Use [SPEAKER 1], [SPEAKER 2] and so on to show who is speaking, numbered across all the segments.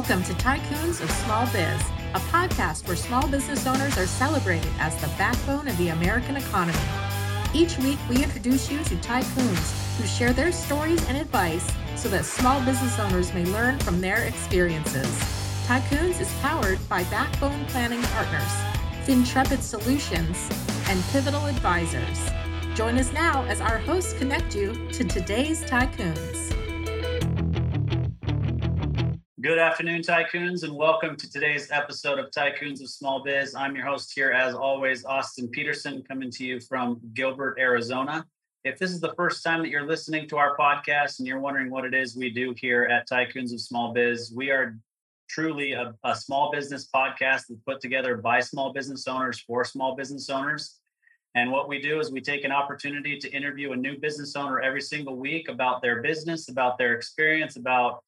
[SPEAKER 1] Welcome to Tycoons of Small Biz, a podcast where small business owners are celebrated as the backbone of the American economy. Each week, we introduce you to tycoons who share their stories and advice so that small business owners may learn from their experiences. Tycoons is powered by Backbone Planning Partners, FinTrepid Solutions, and Pivotal Advisors. Join us now as our hosts connect you to today's tycoons.
[SPEAKER 2] Good afternoon, tycoons, and welcome to today's episode of Tycoons of Small Biz. I'm your host here, as always, Austin Peterson, coming to you from Gilbert, Arizona. If this is the first time that you're listening to our podcast and you're wondering what it is we do here at Tycoons of Small Biz, we are truly a, a small business podcast that's put together by small business owners for small business owners. And what we do is we take an opportunity to interview a new business owner every single week about their business, about their experience, about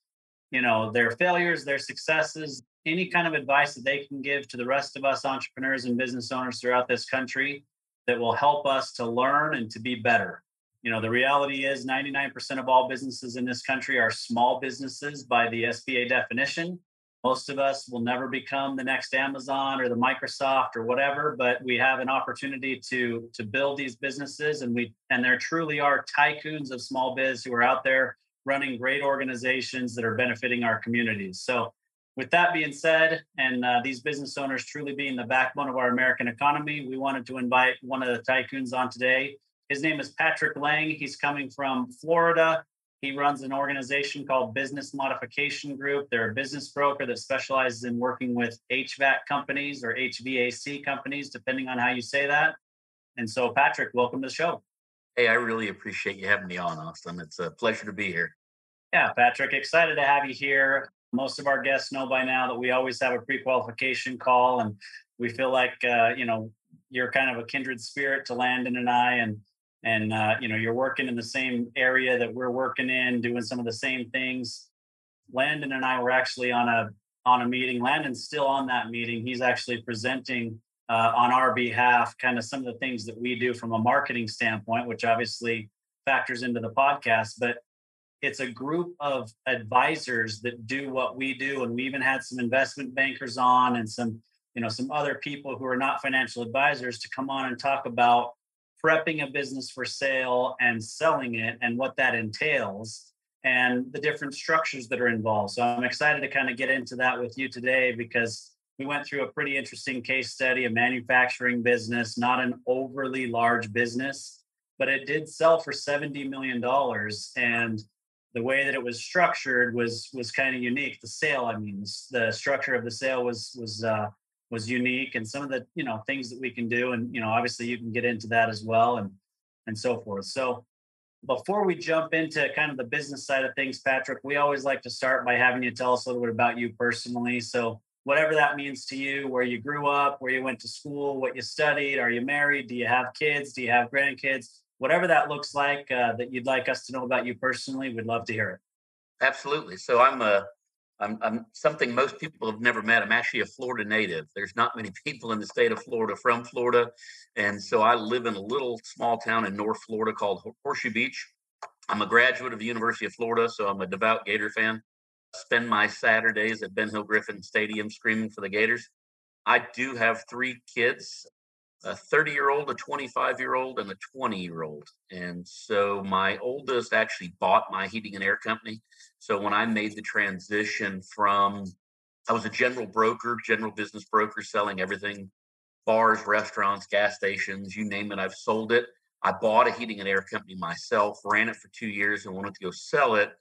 [SPEAKER 2] you know their failures their successes any kind of advice that they can give to the rest of us entrepreneurs and business owners throughout this country that will help us to learn and to be better. You know the reality is 99% of all businesses in this country are small businesses by the sba definition. Most of us will never become the next amazon or the microsoft or whatever but we have an opportunity to to build these businesses and we and there truly are tycoons of small biz who are out there running great organizations that are benefiting our communities. So, with that being said, and uh, these business owners truly being the backbone of our American economy, we wanted to invite one of the tycoons on today. His name is Patrick Lang. He's coming from Florida. He runs an organization called Business Modification Group. They're a business broker that specializes in working with HVAC companies or HVAC companies, depending on how you say that. And so, Patrick, welcome to the show.
[SPEAKER 3] Hey, I really appreciate you having me on, Austin. It's a pleasure to be here.
[SPEAKER 2] Yeah, Patrick, excited to have you here. Most of our guests know by now that we always have a pre-qualification call, and we feel like uh, you know you're kind of a kindred spirit to Landon and I, and and uh, you know you're working in the same area that we're working in, doing some of the same things. Landon and I were actually on a on a meeting. Landon's still on that meeting. He's actually presenting uh, on our behalf, kind of some of the things that we do from a marketing standpoint, which obviously factors into the podcast. But it's a group of advisors that do what we do, and we even had some investment bankers on and some, you know, some other people who are not financial advisors to come on and talk about prepping a business for sale and selling it and what that entails and the different structures that are involved. So I'm excited to kind of get into that with you today because we went through a pretty interesting case study, a manufacturing business, not an overly large business, but it did sell for $70 million. And the way that it was structured was was kind of unique. The sale, I mean, the structure of the sale was was uh, was unique, and some of the you know things that we can do, and you know, obviously you can get into that as well, and and so forth. So before we jump into kind of the business side of things, Patrick, we always like to start by having you tell us a little bit about you personally. So whatever that means to you, where you grew up, where you went to school, what you studied, are you married, do you have kids, do you have grandkids, whatever that looks like uh, that you'd like us to know about you personally, we'd love to hear it.
[SPEAKER 3] Absolutely. So I'm a I'm, I'm something most people have never met. I'm actually a Florida native. There's not many people in the state of Florida from Florida. And so I live in a little small town in North Florida called Horseshoe Beach. I'm a graduate of the University of Florida, so I'm a devout Gator fan spend my Saturdays at Ben Hill Griffin Stadium screaming for the Gators. I do have three kids a 30 year old, a 25 year old, and a 20 year old. And so my oldest actually bought my heating and air company. So when I made the transition from, I was a general broker, general business broker, selling everything bars, restaurants, gas stations, you name it, I've sold it. I bought a heating and air company myself, ran it for two years, and wanted to go sell it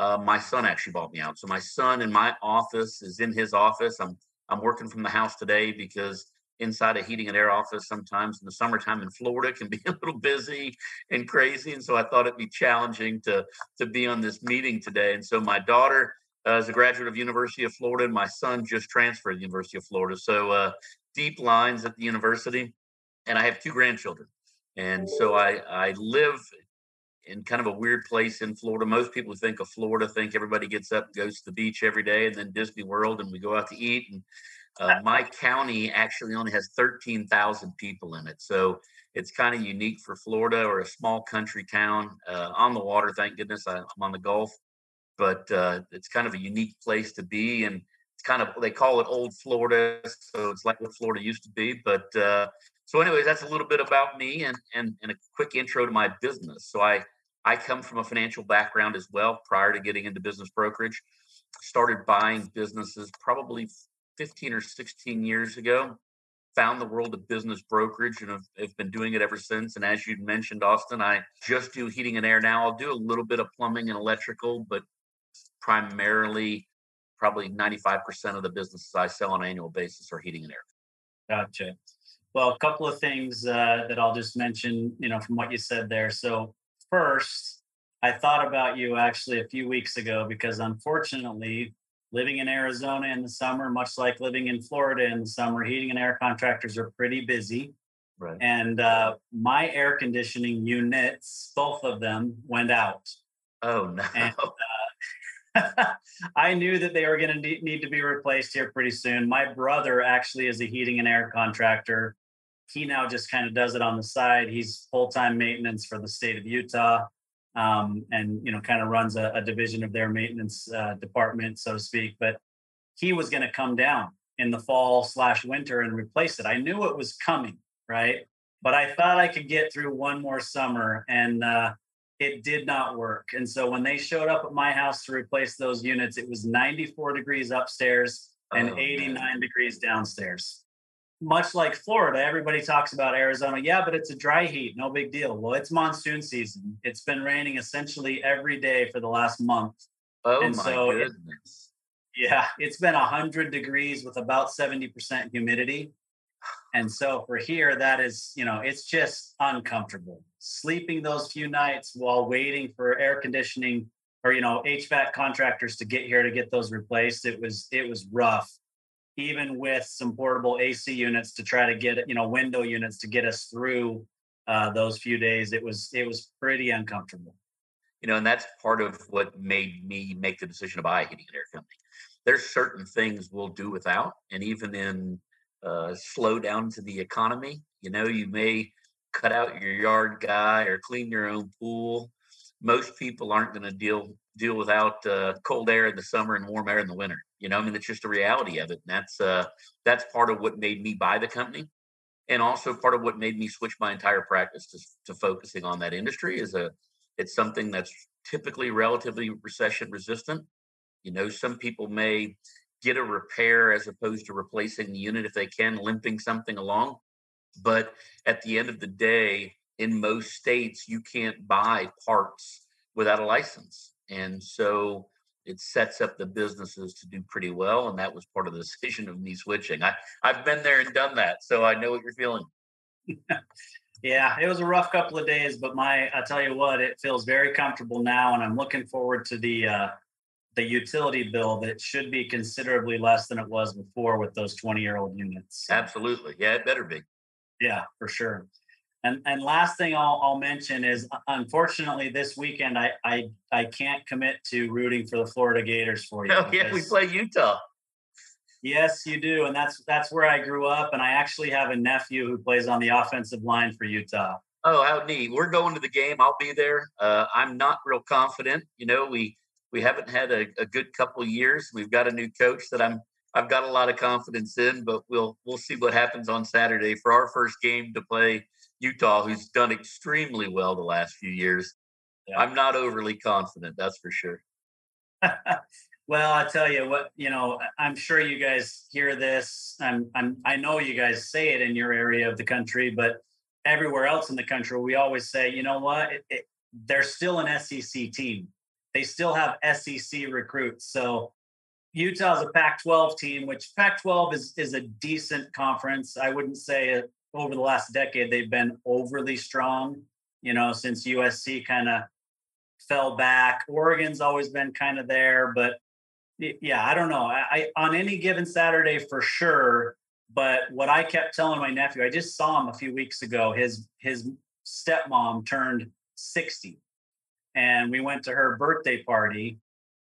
[SPEAKER 3] uh, my son actually bought me out. So my son in my office is in his office. I'm I'm working from the house today because inside a heating and air office sometimes in the summertime in Florida can be a little busy and crazy. And so I thought it'd be challenging to to be on this meeting today. And so my daughter uh, is a graduate of University of Florida, and my son just transferred to the University of Florida. So uh, deep lines at the university, and I have two grandchildren. And so I I live in kind of a weird place in Florida. Most people think of Florida think everybody gets up, goes to the beach every day, and then Disney World, and we go out to eat. And uh, my county actually only has 13,000 people in it, so it's kind of unique for Florida or a small country town uh, on the water. Thank goodness I, am on the Gulf, but uh, it's kind of a unique place to be. And it's kind of they call it old Florida, so it's like what Florida used to be. But uh, so, anyways, that's a little bit about me and and and a quick intro to my business. So I I come from a financial background as well. Prior to getting into business brokerage, started buying businesses probably 15 or 16 years ago. Found the world of business brokerage and have, have been doing it ever since. And as you mentioned, Austin, I just do heating and air now. I'll do a little bit of plumbing and electrical, but primarily probably 95% of the businesses I sell on an annual basis are heating and air.
[SPEAKER 2] Gotcha. Well, a couple of things uh, that I'll just mention, you know, from what you said there. So, first, I thought about you actually a few weeks ago because unfortunately, living in Arizona in the summer, much like living in Florida in the summer, heating and air contractors are pretty busy.
[SPEAKER 3] Right.
[SPEAKER 2] And uh, my air conditioning units, both of them, went out.
[SPEAKER 3] Oh no!
[SPEAKER 2] And, uh, I knew that they were going to need to be replaced here pretty soon. My brother actually is a heating and air contractor. He now just kind of does it on the side. He's full time maintenance for the state of Utah, um, and you know, kind of runs a, a division of their maintenance uh, department, so to speak. But he was going to come down in the fall slash winter and replace it. I knew it was coming, right? But I thought I could get through one more summer, and uh, it did not work. And so when they showed up at my house to replace those units, it was 94 degrees upstairs and oh, 89 man. degrees downstairs. Much like Florida, everybody talks about Arizona. Yeah, but it's a dry heat, no big deal. Well, it's monsoon season. It's been raining essentially every day for the last month.
[SPEAKER 3] Oh and my so goodness.
[SPEAKER 2] It, yeah, it's been 100 degrees with about 70% humidity. And so for here, that is, you know, it's just uncomfortable. Sleeping those few nights while waiting for air conditioning or, you know, HVAC contractors to get here to get those replaced, it was it was rough. Even with some portable AC units to try to get you know, window units to get us through uh, those few days, it was it was pretty uncomfortable.
[SPEAKER 3] You know, and that's part of what made me make the decision to buy a heating and air company. There's certain things we'll do without, and even in uh, slow down to the economy. You know, you may cut out your yard guy or clean your own pool. Most people aren't going to deal deal without uh, cold air in the summer and warm air in the winter. You know, I mean, it's just a reality of it. And that's uh, that's part of what made me buy the company, and also part of what made me switch my entire practice to, to focusing on that industry. Is a it's something that's typically relatively recession resistant. You know, some people may get a repair as opposed to replacing the unit if they can, limping something along. But at the end of the day, in most states, you can't buy parts without a license. And so it sets up the businesses to do pretty well. And that was part of the decision of me switching. I, I've been there and done that. So I know what you're feeling.
[SPEAKER 2] yeah, it was a rough couple of days, but my, I tell you what, it feels very comfortable now. And I'm looking forward to the, uh, the utility bill that should be considerably less than it was before with those 20 year old units.
[SPEAKER 3] Absolutely. Yeah, it better be.
[SPEAKER 2] Yeah, for sure. And and last thing I'll, I'll mention is unfortunately this weekend I, I I can't commit to rooting for the Florida Gators for you.
[SPEAKER 3] Oh yeah, we play Utah.
[SPEAKER 2] Yes, you do, and that's that's where I grew up. And I actually have a nephew who plays on the offensive line for Utah.
[SPEAKER 3] Oh, how neat! We're going to the game. I'll be there. Uh, I'm not real confident. You know, we we haven't had a, a good couple years. We've got a new coach that I'm I've got a lot of confidence in, but we'll we'll see what happens on Saturday for our first game to play Utah, who's done extremely well the last few years. Yeah. I'm not overly confident, that's for sure.
[SPEAKER 2] well, I tell you what, you know, I'm sure you guys hear this. I'm, I'm I know you guys say it in your area of the country, but everywhere else in the country, we always say, you know what, it, it, they're still an SEC team they still have SEC recruits. So Utah's a Pac-12 team, which Pac-12 is is a decent conference. I wouldn't say it, over the last decade they've been overly strong. You know, since USC kind of fell back, Oregon's always been kind of there, but yeah, I don't know. I, I on any given Saturday for sure. But what I kept telling my nephew, I just saw him a few weeks ago. His his stepmom turned 60 and we went to her birthday party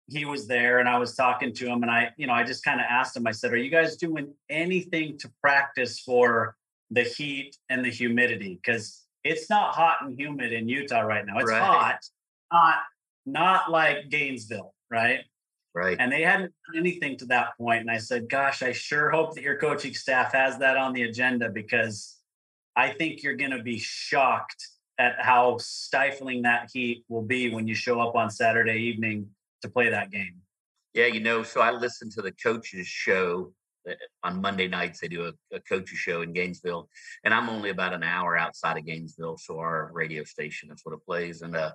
[SPEAKER 2] he was there and I was talking to him and I, you know, I just kind of asked him, I said, Are you guys doing anything to practice for the heat and the humidity? Because it's not hot and humid in Utah right now. It's right. hot, not not like Gainesville, right?
[SPEAKER 3] Right.
[SPEAKER 2] And they hadn't done anything to that point. And I said, gosh, I sure hope that your coaching staff has that on the agenda because I think you're going to be shocked at how stifling that heat will be when you show up on Saturday evening to play that game.
[SPEAKER 3] Yeah, you know, so I listened to the coaches show on Monday nights. They do a, a coaches show in Gainesville, and I'm only about an hour outside of Gainesville, so our radio station that's what it plays. And uh,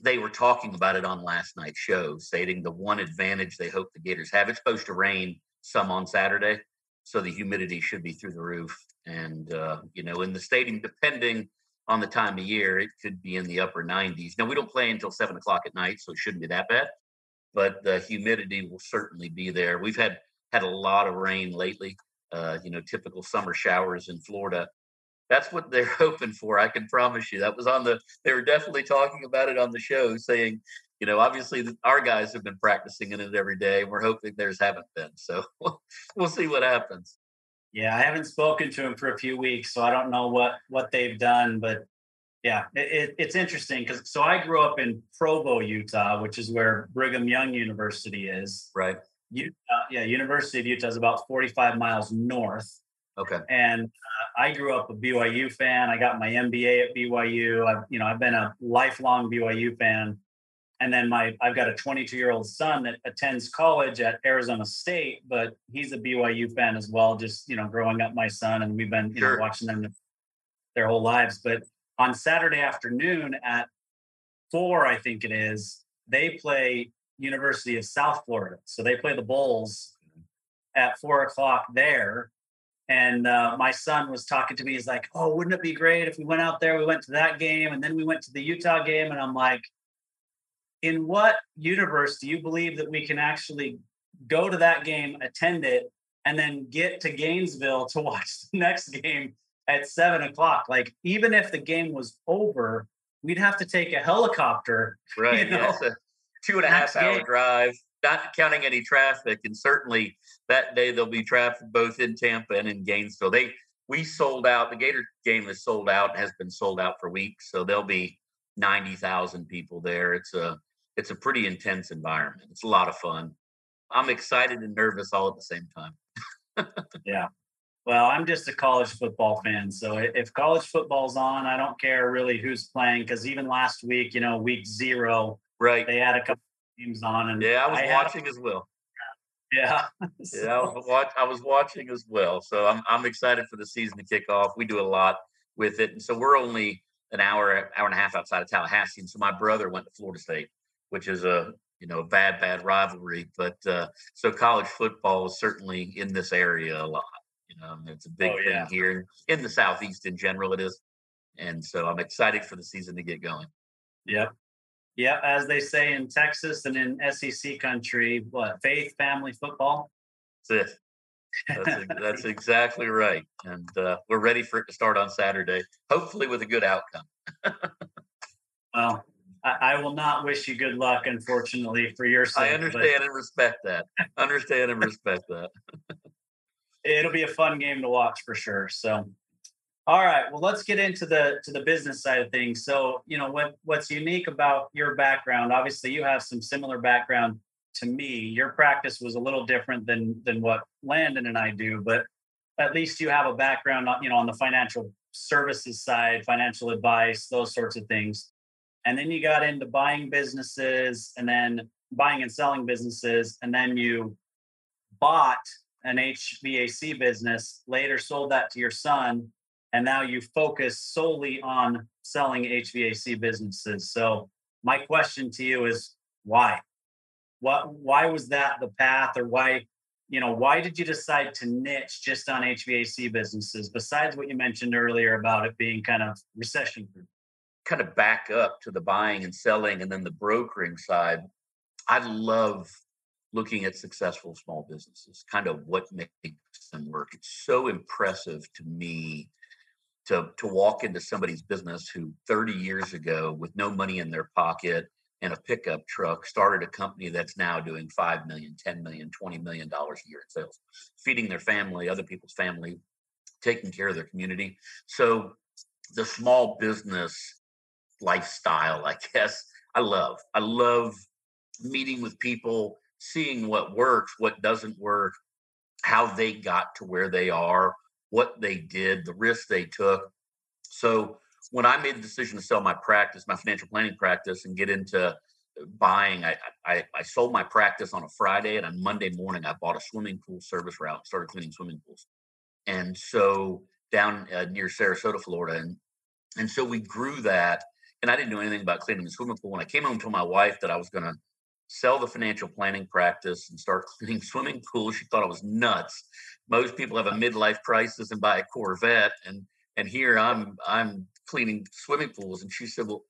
[SPEAKER 3] they were talking about it on last night's show, stating the one advantage they hope the Gators have. It's supposed to rain some on Saturday, so the humidity should be through the roof. And uh, you know, in the stadium, depending on the time of year, it could be in the upper 90s. Now we don't play until seven o'clock at night, so it shouldn't be that bad. But the humidity will certainly be there. We've had had a lot of rain lately. Uh, you know, typical summer showers in Florida that's what they're hoping for. I can promise you. That was on the. They were definitely talking about it on the show, saying, you know, obviously our guys have been practicing in it every day. We're hoping theirs haven't been. So we'll see what happens.
[SPEAKER 2] Yeah, I haven't spoken to them for a few weeks, so I don't know what what they've done. But yeah, it, it, it's interesting because so I grew up in Provo, Utah, which is where Brigham Young University is.
[SPEAKER 3] Right.
[SPEAKER 2] Utah, yeah, University of Utah is about 45 miles north.
[SPEAKER 3] Okay.
[SPEAKER 2] And uh, I grew up a BYU fan. I got my MBA at BYU. I've, you know, I've been a lifelong BYU fan. And then my, I've got a 22 year old son that attends college at Arizona State, but he's a BYU fan as well. Just you know, growing up my son, and we've been you sure. know watching them their whole lives. But on Saturday afternoon at four, I think it is, they play University of South Florida. So they play the Bulls at four o'clock there and uh, my son was talking to me. He's like, "Oh, wouldn't it be great if we went out there? We went to that game, and then we went to the Utah game." And I'm like, "In what universe do you believe that we can actually go to that game, attend it, and then get to Gainesville to watch the next game at seven o'clock? Like, even if the game was over, we'd have to take a helicopter.
[SPEAKER 3] Right. You know, yeah, a two and a half hour drive not counting any traffic. And certainly that day there'll be traffic both in Tampa and in Gainesville. They we sold out. The Gator game is sold out. Has been sold out for weeks. So there'll be ninety thousand people there. It's a it's a pretty intense environment. It's a lot of fun. I'm excited and nervous all at the same time.
[SPEAKER 2] yeah. Well, I'm just a college football fan. So if college football's on, I don't care really who's playing. Because even last week, you know, week zero,
[SPEAKER 3] right?
[SPEAKER 2] They had a couple games on, and
[SPEAKER 3] yeah, I was I watching as well.
[SPEAKER 2] Yeah,
[SPEAKER 3] so. yeah, I was, watch, I was watching as well. So I'm I'm excited for the season to kick off. We do a lot with it, and so we're only an hour hour and a half outside of Tallahassee. And so my brother went to Florida State, which is a you know a bad bad rivalry. But uh, so college football is certainly in this area a lot. You know, it's a big oh, yeah. thing here in the southeast in general. It is, and so I'm excited for the season to get going.
[SPEAKER 2] Yep, yeah, as they say in Texas and in SEC country, what faith, family, football.
[SPEAKER 3] That's it. That's, that's exactly right, and uh, we're ready for it to start on Saturday. Hopefully, with a good outcome.
[SPEAKER 2] well, I, I, will not wish you good luck, unfortunately, for your sake.
[SPEAKER 3] I understand and respect that. understand and respect that.
[SPEAKER 2] It'll be a fun game to watch for sure. So, all right. Well, let's get into the to the business side of things. So, you know, what what's unique about your background? Obviously, you have some similar background to me. Your practice was a little different than than what Landon and I do, but at least you have a background, you know, on the financial services side, financial advice, those sorts of things. And then you got into buying businesses and then buying and selling businesses, and then you bought an HVAC business, later sold that to your son, and now you focus solely on selling HVAC businesses. So my question to you is why? What why was that the path or why you know why did you decide to niche just on HVAC businesses besides what you mentioned earlier about it being kind of recession proof?
[SPEAKER 3] Kind of back up to the buying and selling and then the brokering side. I love looking at successful small businesses, kind of what makes them work. It's so impressive to me to to walk into somebody's business who 30 years ago with no money in their pocket and a pickup truck started a company that's now doing 5 million 10 million 20 million dollars a year in sales feeding their family other people's family taking care of their community. So the small business lifestyle i guess i love. I love meeting with people seeing what works, what doesn't work, how they got to where they are, what they did, the risks they took. So when I made the decision to sell my practice, my financial planning practice, and get into buying, I, I, I sold my practice on a Friday, and on Monday morning, I bought a swimming pool service route, and started cleaning swimming pools, and so down uh, near Sarasota, Florida, and and so we grew that. And I didn't know anything about cleaning the swimming pool. When I came home to my wife that I was going to sell the financial planning practice and start cleaning swimming pools, she thought I was nuts. Most people have a midlife crisis and buy a Corvette, and and here I'm I'm cleaning swimming pools. And she said, Well,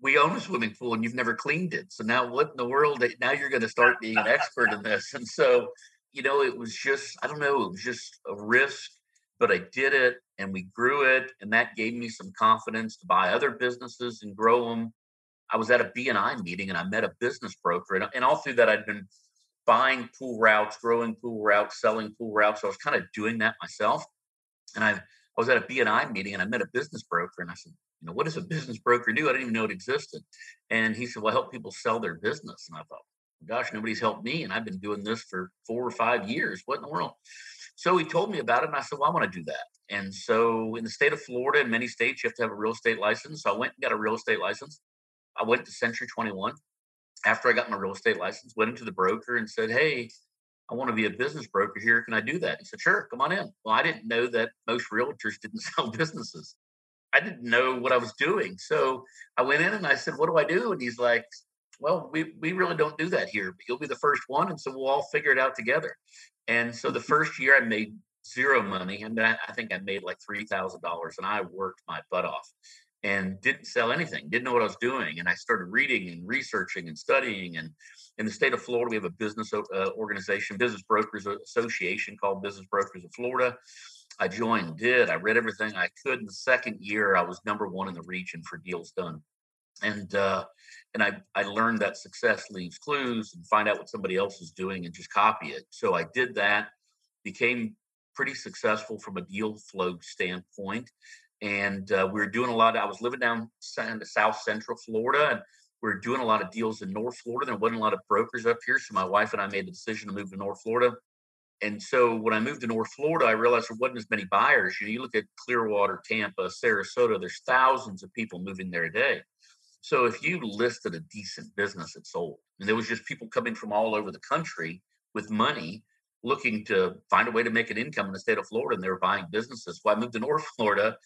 [SPEAKER 3] we own a swimming pool and you've never cleaned it. So now what in the world? Eh, now you're going to start being an expert in this. And so, you know, it was just, I don't know, it was just a risk, but I did it and we grew it. And that gave me some confidence to buy other businesses and grow them. I was at a BNI meeting and I met a business broker. And, and all through that, I'd been buying pool routes, growing pool routes, selling pool routes. So I was kind of doing that myself. And I I was at a BNI meeting and I met a business broker and I said, you know, what does a business broker do? I didn't even know it existed. And he said, well, I help people sell their business. And I thought, oh gosh, nobody's helped me. And I've been doing this for four or five years. What in the world? So he told me about it. And I said, well, I want to do that. And so in the state of Florida, in many states, you have to have a real estate license. So I went and got a real estate license. I went to Century 21 after I got my real estate license, went into the broker and said, hey, I want to be a business broker here. Can I do that? He said, Sure, come on in. Well, I didn't know that most realtors didn't sell businesses. I didn't know what I was doing. So I went in and I said, What do I do? And he's like, Well, we, we really don't do that here, but you'll be the first one. And so we'll all figure it out together. And so the first year I made zero money. And I, I think I made like $3,000 and I worked my butt off and didn't sell anything, didn't know what I was doing. And I started reading and researching and studying and in the state of Florida, we have a business uh, organization, Business Brokers Association called Business Brokers of Florida. I joined, did, I read everything I could. In the second year, I was number one in the region for deals done. And uh, and I, I learned that success leaves clues and find out what somebody else is doing and just copy it. So I did that, became pretty successful from a deal flow standpoint. And uh, we were doing a lot. Of, I was living down in South Central Florida, and we were doing a lot of deals in North Florida. There wasn't a lot of brokers up here. So my wife and I made the decision to move to North Florida. And so when I moved to North Florida, I realized there wasn't as many buyers. You know, you look at Clearwater, Tampa, Sarasota, there's thousands of people moving there a day. So if you listed a decent business, it sold. And there was just people coming from all over the country with money looking to find a way to make an income in the state of Florida and they were buying businesses. So I moved to North Florida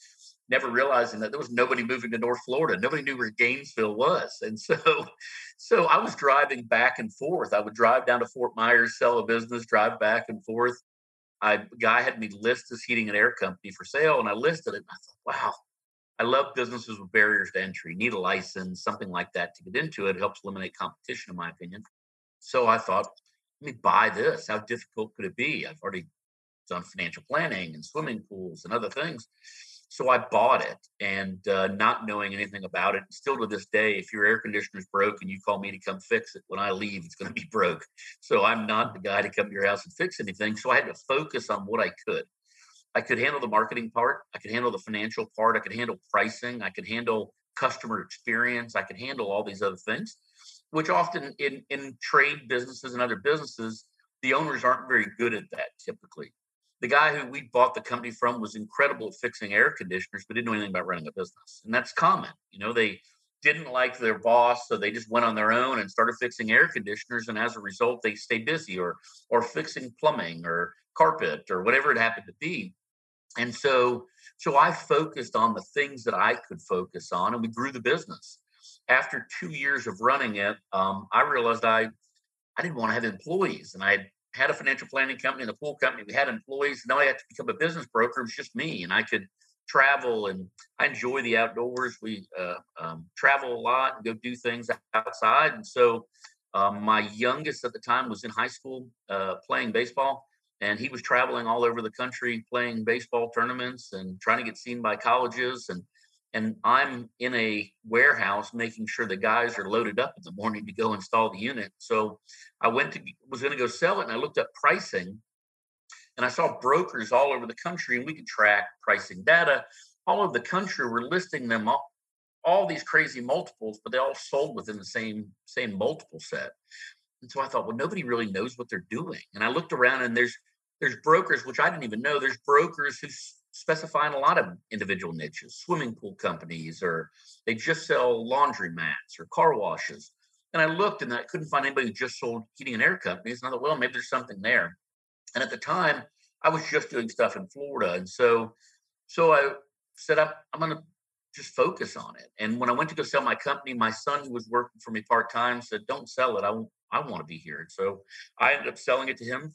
[SPEAKER 3] never realizing that there was nobody moving to North Florida. Nobody knew where Gainesville was. And so, so I was driving back and forth. I would drive down to Fort Myers, sell a business, drive back and forth. I guy had me list this heating and air company for sale, and I listed it. I thought, wow, I love businesses with barriers to entry. Need a license, something like that to get into it. it helps eliminate competition, in my opinion. So I thought, let me buy this. How difficult could it be? I've already done financial planning and swimming pools and other things. So I bought it and uh, not knowing anything about it. Still to this day, if your air conditioner's broke and you call me to come fix it, when I leave, it's going to be broke. So I'm not the guy to come to your house and fix anything. So I had to focus on what I could. I could handle the marketing part. I could handle the financial part. I could handle pricing. I could handle customer experience. I could handle all these other things, which often in, in trade businesses and other businesses, the owners aren't very good at that typically the guy who we bought the company from was incredible at fixing air conditioners, but didn't know anything about running a business. And that's common. You know, they didn't like their boss, so they just went on their own and started fixing air conditioners. And as a result, they stay busy or or fixing plumbing or carpet or whatever it happened to be. And so so I focused on the things that I could focus on, and we grew the business. After two years of running it, um, I realized I I didn't want to have employees, and I had a financial planning company and a pool company. We had employees. Now I had to become a business broker. It was just me, and I could travel and I enjoy the outdoors. We uh, um, travel a lot and go do things outside. And so um, my youngest at the time was in high school uh, playing baseball, and he was traveling all over the country playing baseball tournaments and trying to get seen by colleges and and I'm in a warehouse making sure the guys are loaded up in the morning to go install the unit. So I went to was going to go sell it, and I looked up pricing, and I saw brokers all over the country, and we could track pricing data. All over the country were listing them all, all these crazy multiples, but they all sold within the same same multiple set. And so I thought, well, nobody really knows what they're doing. And I looked around and there's there's brokers, which I didn't even know. There's brokers who specify in a lot of individual niches, swimming pool companies, or they just sell laundry mats or car washes. And I looked and I couldn't find anybody who just sold heating and air companies. And I thought, well, maybe there's something there. And at the time, I was just doing stuff in Florida. And so so I said, I'm, I'm going to just focus on it. And when I went to go sell my company, my son, who was working for me part time, said, "Don't sell it. I I want to be here." And so I ended up selling it to him.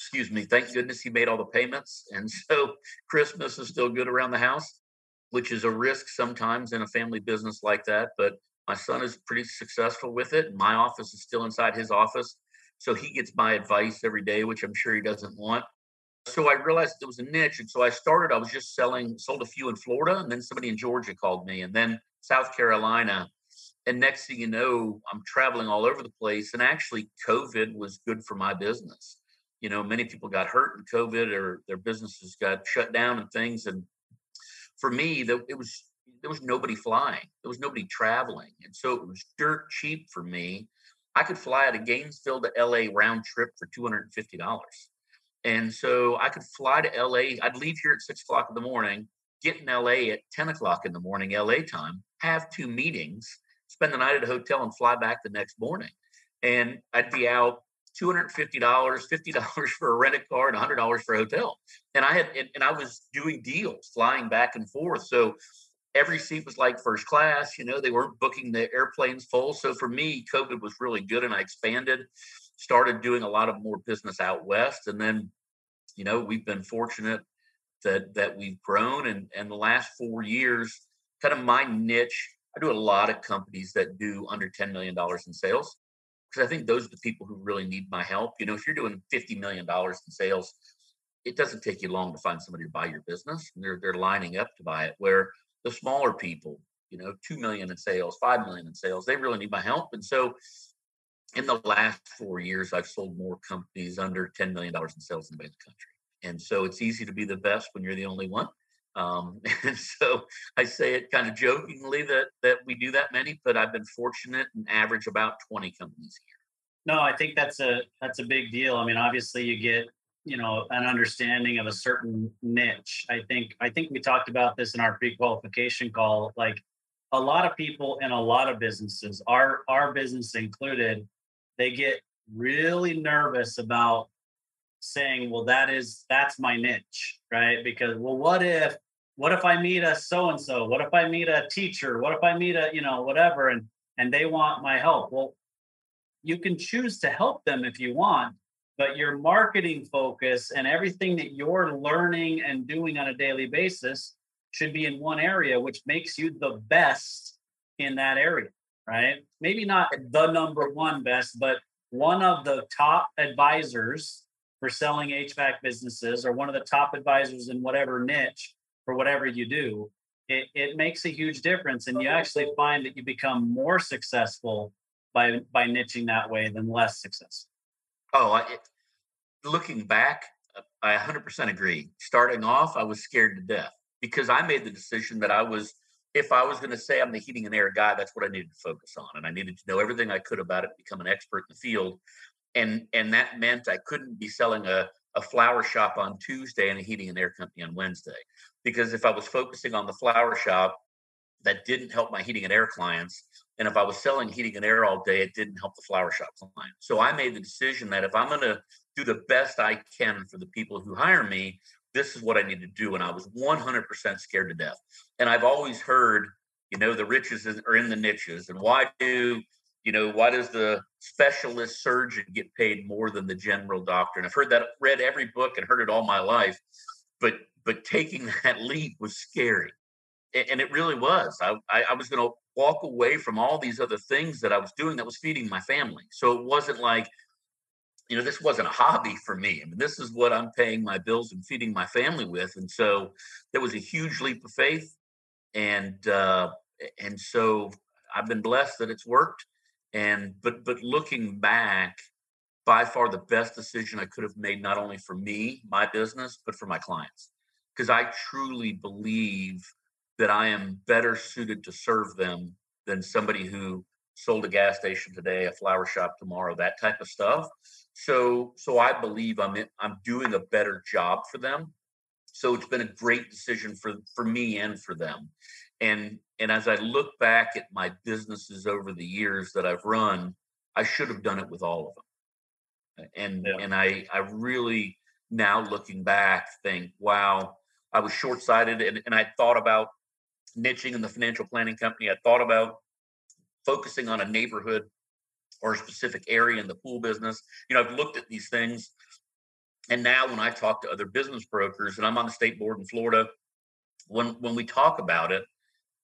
[SPEAKER 3] Excuse me. Thank goodness he made all the payments, and so Christmas is still good around the house, which is a risk sometimes in a family business like that. But my son is pretty successful with it. My office is still inside his office, so he gets my advice every day, which I'm sure he doesn't want so I realized there was a niche. And so I started, I was just selling, sold a few in Florida, and then somebody in Georgia called me, and then South Carolina. And next thing you know, I'm traveling all over the place. And actually, COVID was good for my business. You know, many people got hurt in COVID or their businesses got shut down and things. And for me, it was there was nobody flying. There was nobody traveling. And so it was dirt cheap for me. I could fly out of Gainesville to LA round trip for $250. And so I could fly to LA. I'd leave here at six o'clock in the morning, get in LA at 10 o'clock in the morning, LA time, have two meetings, spend the night at a hotel, and fly back the next morning. And I'd be out $250, $50 for a rented car, and $100 for a hotel. And I had, and, and I was doing deals, flying back and forth. So every seat was like first class. You know, they weren't booking the airplanes full. So for me, COVID was really good, and I expanded started doing a lot of more business out west and then you know we've been fortunate that that we've grown and and the last four years kind of my niche i do a lot of companies that do under 10 million dollars in sales because i think those are the people who really need my help you know if you're doing 50 million dollars in sales it doesn't take you long to find somebody to buy your business and they're they're lining up to buy it where the smaller people you know 2 million in sales 5 million in sales they really need my help and so in the last four years, I've sold more companies under $10 million in sales in the country. And so it's easy to be the best when you're the only one. Um, and so I say it kind of jokingly that that we do that many, but I've been fortunate and average about 20 companies a year.
[SPEAKER 2] No, I think that's a that's a big deal. I mean, obviously you get you know an understanding of a certain niche. I think I think we talked about this in our pre-qualification call. Like a lot of people in a lot of businesses, our our business included, they get really nervous about saying, well, that is that's my niche, right? Because well, what if what if I meet a so and so? What if I meet a teacher? What if I meet a, you know, whatever, and and they want my help? Well, you can choose to help them if you want, but your marketing focus and everything that you're learning and doing on a daily basis should be in one area, which makes you the best in that area right? Maybe not the number one best, but one of the top advisors for selling HVAC businesses or one of the top advisors in whatever niche for whatever you do, it, it makes a huge difference. And you actually find that you become more successful by by niching that way than less successful.
[SPEAKER 3] Oh, I, looking back, I 100% agree. Starting off, I was scared to death because I made the decision that I was if I was going to say I'm the heating and air guy, that's what I needed to focus on, and I needed to know everything I could about it, become an expert in the field, and and that meant I couldn't be selling a a flower shop on Tuesday and a heating and air company on Wednesday, because if I was focusing on the flower shop, that didn't help my heating and air clients, and if I was selling heating and air all day, it didn't help the flower shop client. So I made the decision that if I'm going to do the best I can for the people who hire me, this is what I need to do. And I was 100% scared to death. And I've always heard, you know, the riches are in the niches. And why do, you know, why does the specialist surgeon get paid more than the general doctor? And I've heard that, read every book and heard it all my life. But, but taking that leap was scary. And it really was. I, I, was going to walk away from all these other things that I was doing that was feeding my family. So it wasn't like, you know, this wasn't a hobby for me. I mean, this is what I'm paying my bills and feeding my family with. And so there was a huge leap of faith. And uh, and so I've been blessed that it's worked. And but but looking back, by far the best decision I could have made, not only for me, my business, but for my clients. Because I truly believe that I am better suited to serve them than somebody who sold a gas station today, a flower shop tomorrow, that type of stuff. So so I believe I'm in, I'm doing a better job for them. So it's been a great decision for for me and for them. And and as I look back at my businesses over the years that I've run, I should have done it with all of them. And yeah. and I I really now looking back think, wow, I was short sighted and, and I thought about niching in the financial planning company. I thought about focusing on a neighborhood or a specific area in the pool business. You know, I've looked at these things. And now when I talk to other business brokers, and I'm on the state board in Florida, when when we talk about it,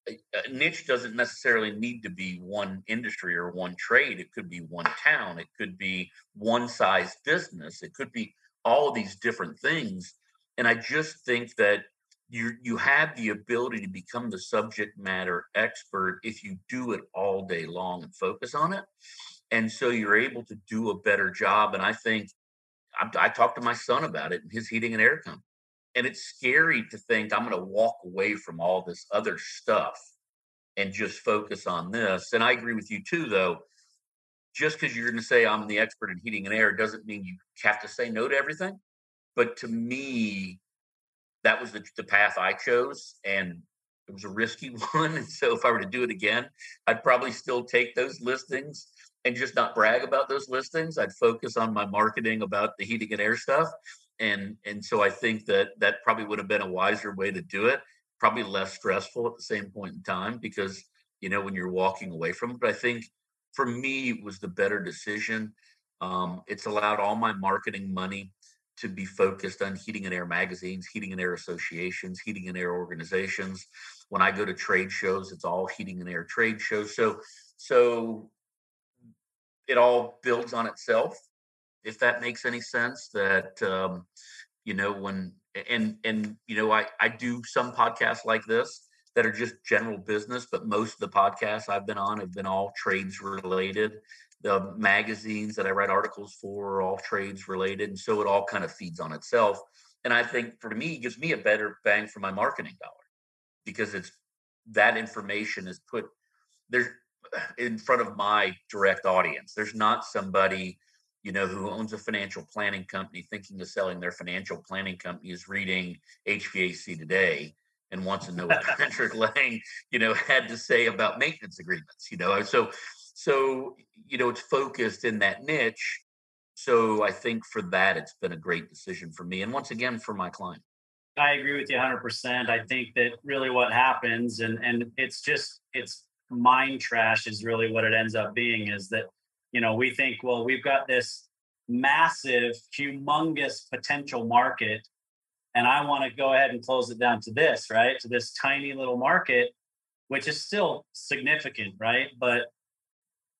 [SPEAKER 3] Uh, niche doesn't necessarily need to be one industry or one trade. It could be one town. It could be one size business. It could be all these different things. And I just think that you you have the ability to become the subject matter expert if you do it all day long and focus on it and so you're able to do a better job and i think i, I talked to my son about it in his heating and air company and it's scary to think i'm going to walk away from all this other stuff and just focus on this and i agree with you too though just because you're going to say i'm the expert in heating and air doesn't mean you have to say no to everything but to me that was the, the path I chose, and it was a risky one. And so, if I were to do it again, I'd probably still take those listings and just not brag about those listings. I'd focus on my marketing about the heating and air stuff, and and so I think that that probably would have been a wiser way to do it. Probably less stressful at the same point in time because you know when you're walking away from it. But I think for me it was the better decision. Um, it's allowed all my marketing money to be focused on heating and air magazines, heating and air associations, heating and air organizations. When I go to trade shows, it's all heating and air trade shows. So, so it all builds on itself, if that makes any sense. That um, you know when and and you know I I do some podcasts like this that are just general business, but most of the podcasts I've been on have been all trades related the magazines that I write articles for are all trades related. And so it all kind of feeds on itself. And I think for me, it gives me a better bang for my marketing dollar because it's that information is put there in front of my direct audience. There's not somebody, you know, who owns a financial planning company thinking of selling their financial planning company is reading HVAC today and wants to know what Patrick Lang, you know, had to say about maintenance agreements, you know. So so, you know, it's focused in that niche. So I think for that, it's been a great decision for me. And once again, for my client.
[SPEAKER 2] I agree with you 100%. I think that really what happens, and, and it's just, it's mind trash is really what it ends up being is that, you know, we think, well, we've got this massive, humongous potential market and I want to go ahead and close it down to this, right? To this tiny little market, which is still significant, right? But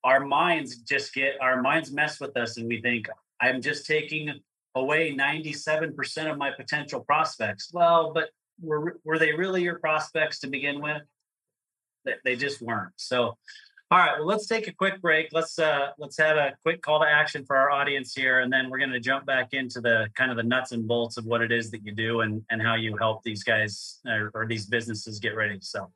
[SPEAKER 2] our minds just get our minds mess with us and we think i'm just taking away 97% of my potential prospects well but were, were they really your prospects to begin with they just weren't so all right well let's take a quick break let's uh let's have a quick call to action for our audience here and then we're going to jump back into the kind of the nuts and bolts of what it is that you do and and how you help these guys or, or these businesses get ready to sell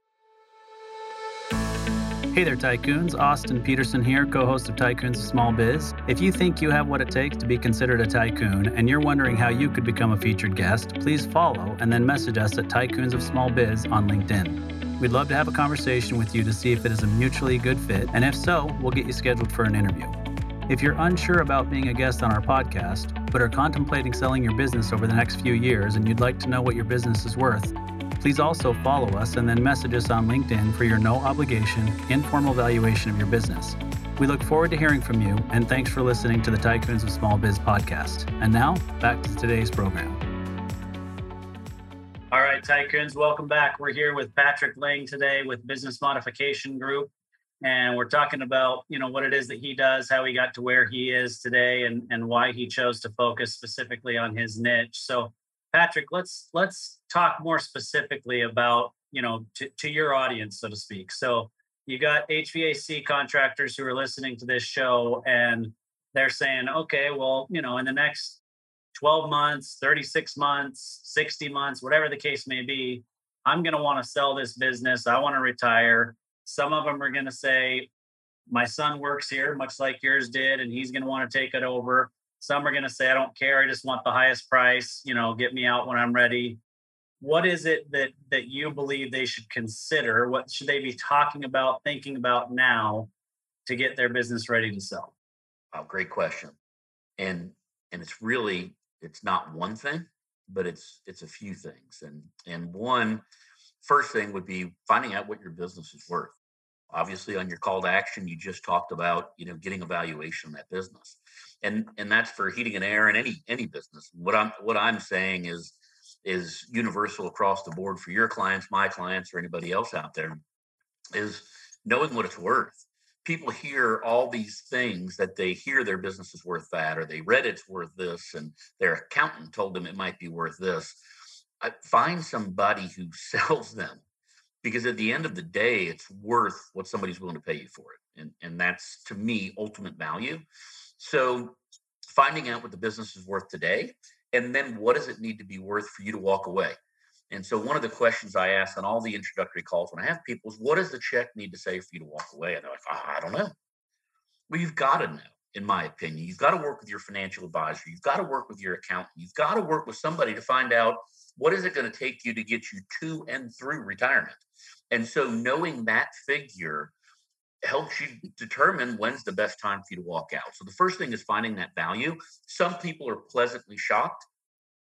[SPEAKER 4] Hey there, tycoons. Austin Peterson here, co host of Tycoons of Small Biz. If you think you have what it takes to be considered a tycoon and you're wondering how you could become a featured guest, please follow and then message us at Tycoons of Small Biz on LinkedIn. We'd love to have a conversation with you to see if it is a mutually good fit, and if so, we'll get you scheduled for an interview. If you're unsure about being a guest on our podcast, but are contemplating selling your business over the next few years and you'd like to know what your business is worth, Please also follow us and then message us on LinkedIn for your no obligation, informal valuation of your business. We look forward to hearing from you, and thanks for listening to the Tycoons of Small Biz podcast. And now, back to today's program.
[SPEAKER 2] All right, Tycoons, welcome back. We're here with Patrick Lang today with Business Modification Group. And we're talking about, you know, what it is that he does, how he got to where he is today, and, and why he chose to focus specifically on his niche. So Patrick, let's let's talk more specifically about you know to, to your audience, so to speak. So you got HVAC contractors who are listening to this show, and they're saying, okay, well, you know, in the next 12 months, 36 months, 60 months, whatever the case may be, I'm going to want to sell this business. I want to retire. Some of them are going to say, my son works here, much like yours did, and he's going to want to take it over. Some are going to say, I don't care. I just want the highest price. You know, get me out when I'm ready. What is it that that you believe they should consider? What should they be talking about, thinking about now to get their business ready to sell?
[SPEAKER 3] Oh, great question. And and it's really it's not one thing, but it's it's a few things. And and one first thing would be finding out what your business is worth obviously on your call to action you just talked about you know getting a valuation on that business and and that's for heating and air and any any business what i'm what i'm saying is is universal across the board for your clients my clients or anybody else out there is knowing what it's worth people hear all these things that they hear their business is worth that or they read it's worth this and their accountant told them it might be worth this I find somebody who sells them because at the end of the day it's worth what somebody's willing to pay you for it and and that's to me ultimate value. So finding out what the business is worth today and then what does it need to be worth for you to walk away and so one of the questions i ask on all the introductory calls when i have people is what does the check need to say for you to walk away and they're like oh, i don't know well you've got to know in my opinion you've got to work with your financial advisor you've got to work with your accountant you've got to work with somebody to find out what is it going to take you to get you to and through retirement and so knowing that figure helps you determine when's the best time for you to walk out. So the first thing is finding that value. Some people are pleasantly shocked.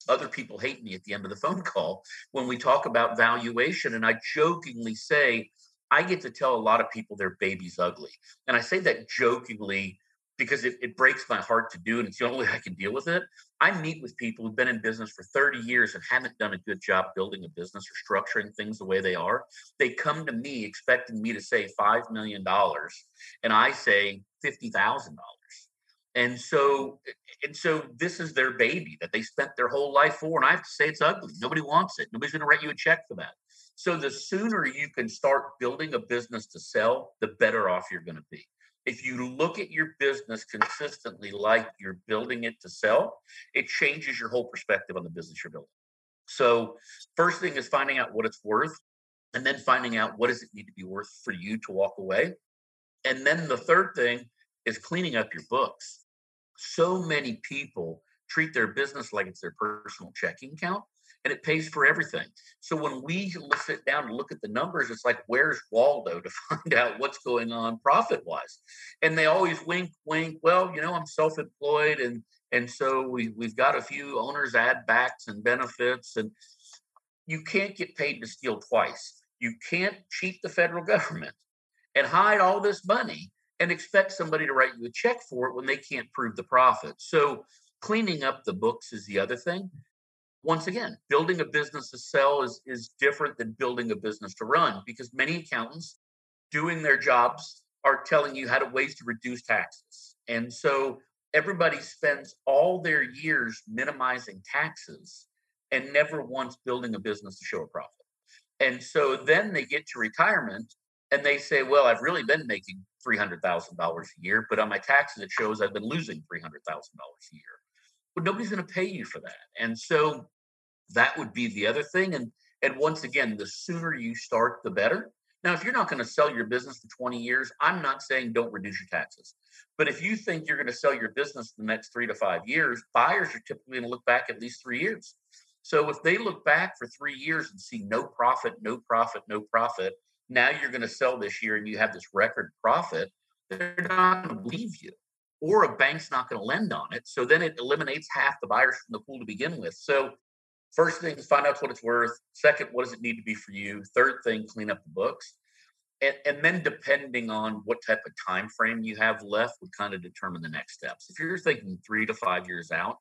[SPEAKER 3] Other people hate me at the end of the phone call when we talk about valuation. And I jokingly say, I get to tell a lot of people their baby's ugly. And I say that jokingly because it, it breaks my heart to do and it's the only way I can deal with it. I meet with people who've been in business for 30 years and haven't done a good job building a business or structuring things the way they are. They come to me expecting me to say $5 million and I say $50,000. And so, eh, eh, and so this is their baby that they spent their whole life for. And I have to say it's ugly. Nobody wants it. Nobody's going to write you a check for that. So the sooner you can start building a business to sell, the better off you're going to be if you look at your business consistently like you're building it to sell, it changes your whole perspective on the business you're building. So, first thing is finding out what it's worth, and then finding out what does it need to be worth for you to walk away. And then the third thing is cleaning up your books. So many people treat their business like it's their personal checking account and it pays for everything. So when we sit down and look at the numbers, it's like, where's Waldo to find out what's going on profit wise? And they always wink, wink. Well, you know, I'm self employed and and so we, we've got a few owners add backs and benefits and you can't get paid to steal twice. You can't cheat the federal government and hide all this money and expect somebody to write you a check for it when they can't prove the profit. So cleaning up the books is the other thing once again, building a business to sell is, is different than building a business to run because many accountants doing their jobs are telling you how to ways to reduce taxes. And so everybody spends all their years minimizing taxes and never once building a business to show a profit. And so then they get to retirement and they say, well, I've really been making $300,000 a year, but on my taxes, it shows I've been losing $300,000 a year. But nobody's going to pay you for that. And so that would be the other thing. And and once again, the sooner you start, the better. Now, if you're not going to sell your business for 20 years, I'm not saying don't reduce your taxes. But if you think you're going to sell your business the next three to five years, buyers are typically going to look back at least three years. So if they look back for three years and see no profit, no profit, no profit, now you're going to sell this year and you have this record profit, they're not going to believe you. Or a bank's not going to lend on it. So then it eliminates half the buyers from the pool to begin with. So First thing is find out what it's worth. Second, what does it need to be for you? Third thing, clean up the books. And, and then depending on what type of time frame you have left would kind of determine the next steps. If you're thinking three to five years out,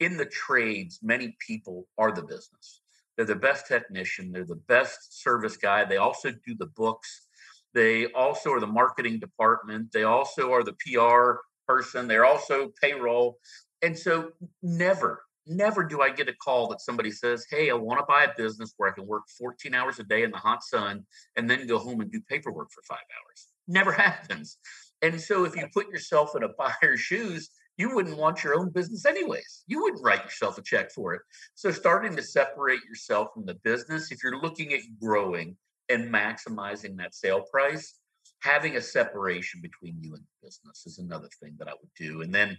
[SPEAKER 3] in the trades, many people are the business. They're the best technician, they're the best service guy. They also do the books. They also are the marketing department. They also are the PR person. They're also payroll. And so never never do I get a call that somebody says, Hey, I want to buy a business where I can work 14 hours a day in the hot sun and then go home and do paperwork for five hours. Never happens. And so if you put yourself in a buyer's shoes, you wouldn't want your own business anyways. You wouldn't write yourself a check for it. So starting to separate yourself from the business, if you're looking at growing and maximizing that sale price, having a separation between you and the business is another thing that I would do. And then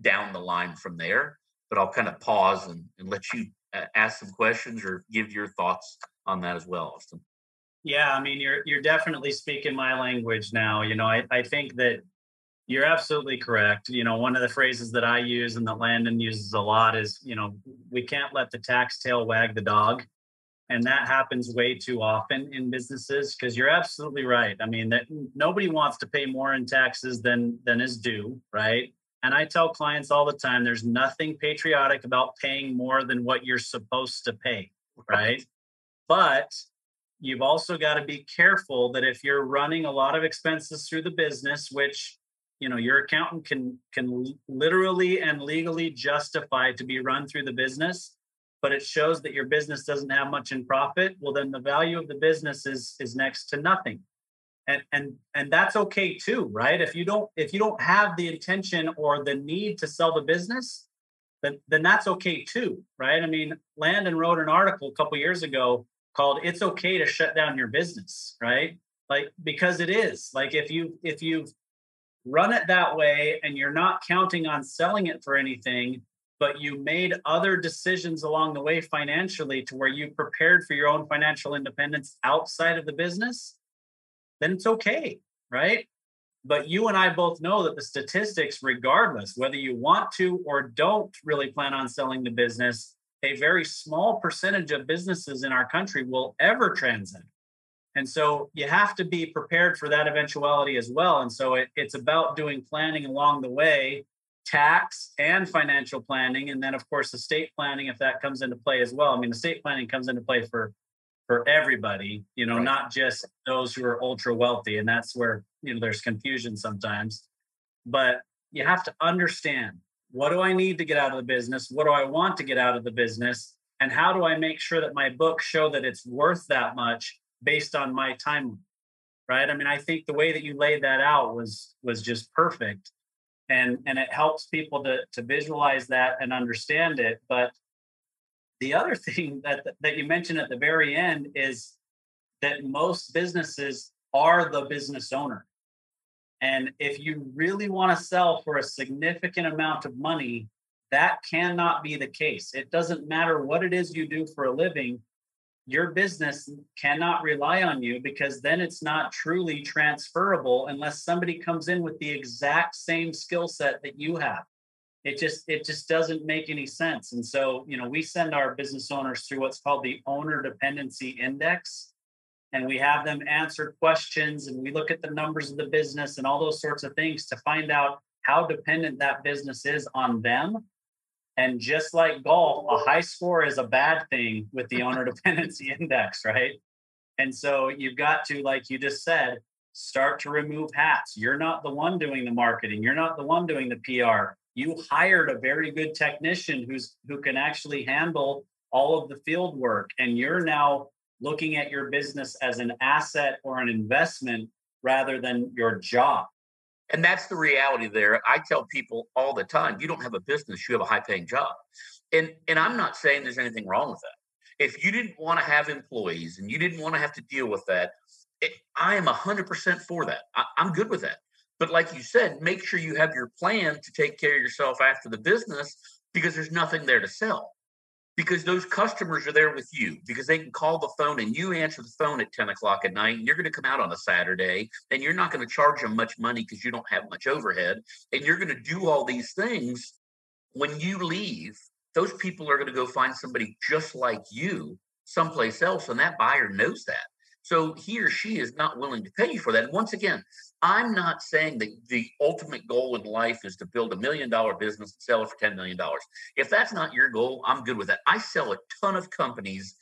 [SPEAKER 3] down the line from there, but I'll kind of pause and, and let you uh, ask some questions or give your thoughts on that as well, Austin.
[SPEAKER 2] Yeah, I mean, you're you're definitely speaking my language now. You know, I, I think that you're absolutely correct. You know, one of the phrases that I use and that Landon uses a lot is, you know, we can't let the tax tail wag the dog. And that happens way too often in businesses because you're absolutely right. I mean, that nobody wants to pay more in taxes than than is due, right? And I tell clients all the time there's nothing patriotic about paying more than what you're supposed to pay, right? But you've also got to be careful that if you're running a lot of expenses through the business, which you know your accountant can can literally and legally justify to be run through the business but it shows that your business doesn't have much in profit well then the value of the business is is next to nothing. And and and that's okay too right? If you don't if you don't have the intention or the need to sell the business then then that's okay too right? I mean landon wrote an article a couple years ago called it's okay to shut down your business right? Like because it is. Like if you if you've run it that way and you're not counting on selling it for anything but you made other decisions along the way financially to where you prepared for your own financial independence outside of the business then it's okay right but you and I both know that the statistics, regardless whether you want to or don't really plan on selling the business, a very small percentage of businesses in our country will ever transit. And so you have to be prepared for that eventuality as well. And so it, it's about doing planning along the way, tax and financial planning. And then, of course, estate planning, if that comes into play as well. I mean, estate planning comes into play for for everybody, you know, right. not just those who are ultra wealthy. And that's where, you know, there's confusion sometimes. But you have to understand what do I need to get out of the business? What do I want to get out of the business? And how do I make sure that my books show that it's worth that much based on my time right? I mean i think the way that you laid that out was was just perfect. And and it helps people to to visualize that and understand it. But the other thing that that you mentioned at the very end is that most businesses are the business owner. And if you really want to sell for a significant amount of money that cannot be the case. It doesn't matter what it is you do for a living your business cannot rely on you because then it's not truly transferable unless somebody comes in with the exact same skill set that you have. It just it just doesn't make any sense. And so you know we send our business owners through what's called the owner dependency index and we have them answer questions and we look at the numbers of the business and all those sorts of things to find out how dependent that business is on them and just like golf, a high score is a bad thing with the owner dependency index, right? And so you've got to, like you just said, start to remove hats. You're not the one doing the marketing. You're not the one doing the PR. You hired a very good technician who's who can actually handle all of the field work. And you're now looking at your business as an asset or an investment rather than your job.
[SPEAKER 3] And that's the reality there. I tell people all the time, you don't have a business, you have a high paying job. And and I'm not saying there's anything wrong with that. If you didn't want to have employees and you didn't want to have to deal with that, it, I am 100% for that. I, I'm good with that. But like you said, make sure you have your plan to take care of yourself after the business because there's nothing there to sell because those customers are there with you because they can call the phone and you answer the phone at 10 o'clock at night and you're going to come out on a saturday and you're not going to charge them much money because you don't have much overhead and you're going to do all these things. When you leave those people are going to go find somebody just like you someplace else and that buyer knows that so he or she is not willing to pay you for that. And once again, I'm not saying that the ultimate goal in life is to build a million dollar business and sell it for $10 million. If that's not your goal, I'm good with that. I sell a ton of companies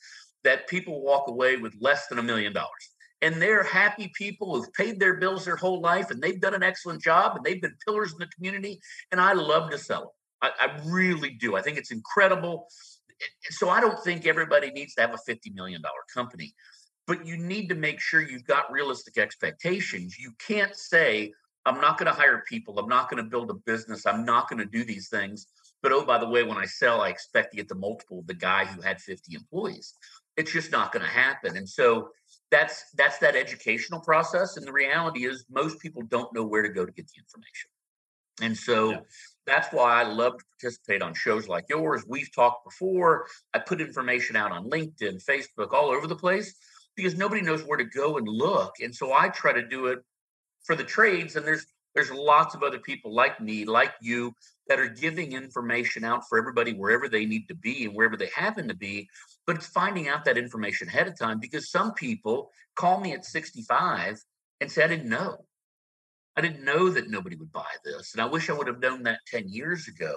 [SPEAKER 3] that people walk away with less than a million dollars. And they're happy people who've paid their bills their whole life and they've done an excellent job and they've been pillars in the community. And I love to sell them. I, I really do. I think it's incredible. So I don't think everybody needs to have a $50 million company but you need to make sure you've got realistic expectations. You can't say, I'm not going to hire people, I'm not going to build a business, I'm not going to do these things. But oh, by the way, when I sell, I expect to get the multiple of the guy who had 50 employees. It's just not going to happen. And so that's that's that educational process and the reality is most people don't know where to go to get the information and so yeah. that's why i love to participate on shows like yours we've talked before i put information out on linkedin facebook all over the place because nobody knows where to go and look and so i try to do it for the trades and there's there's lots of other people like me like you that are giving information out for everybody wherever they need to be and wherever they happen to be but it's finding out that information ahead of time because some people call me at 65 and say, I didn't know. I didn't know that nobody would buy this. And I wish I would have known that 10 years ago.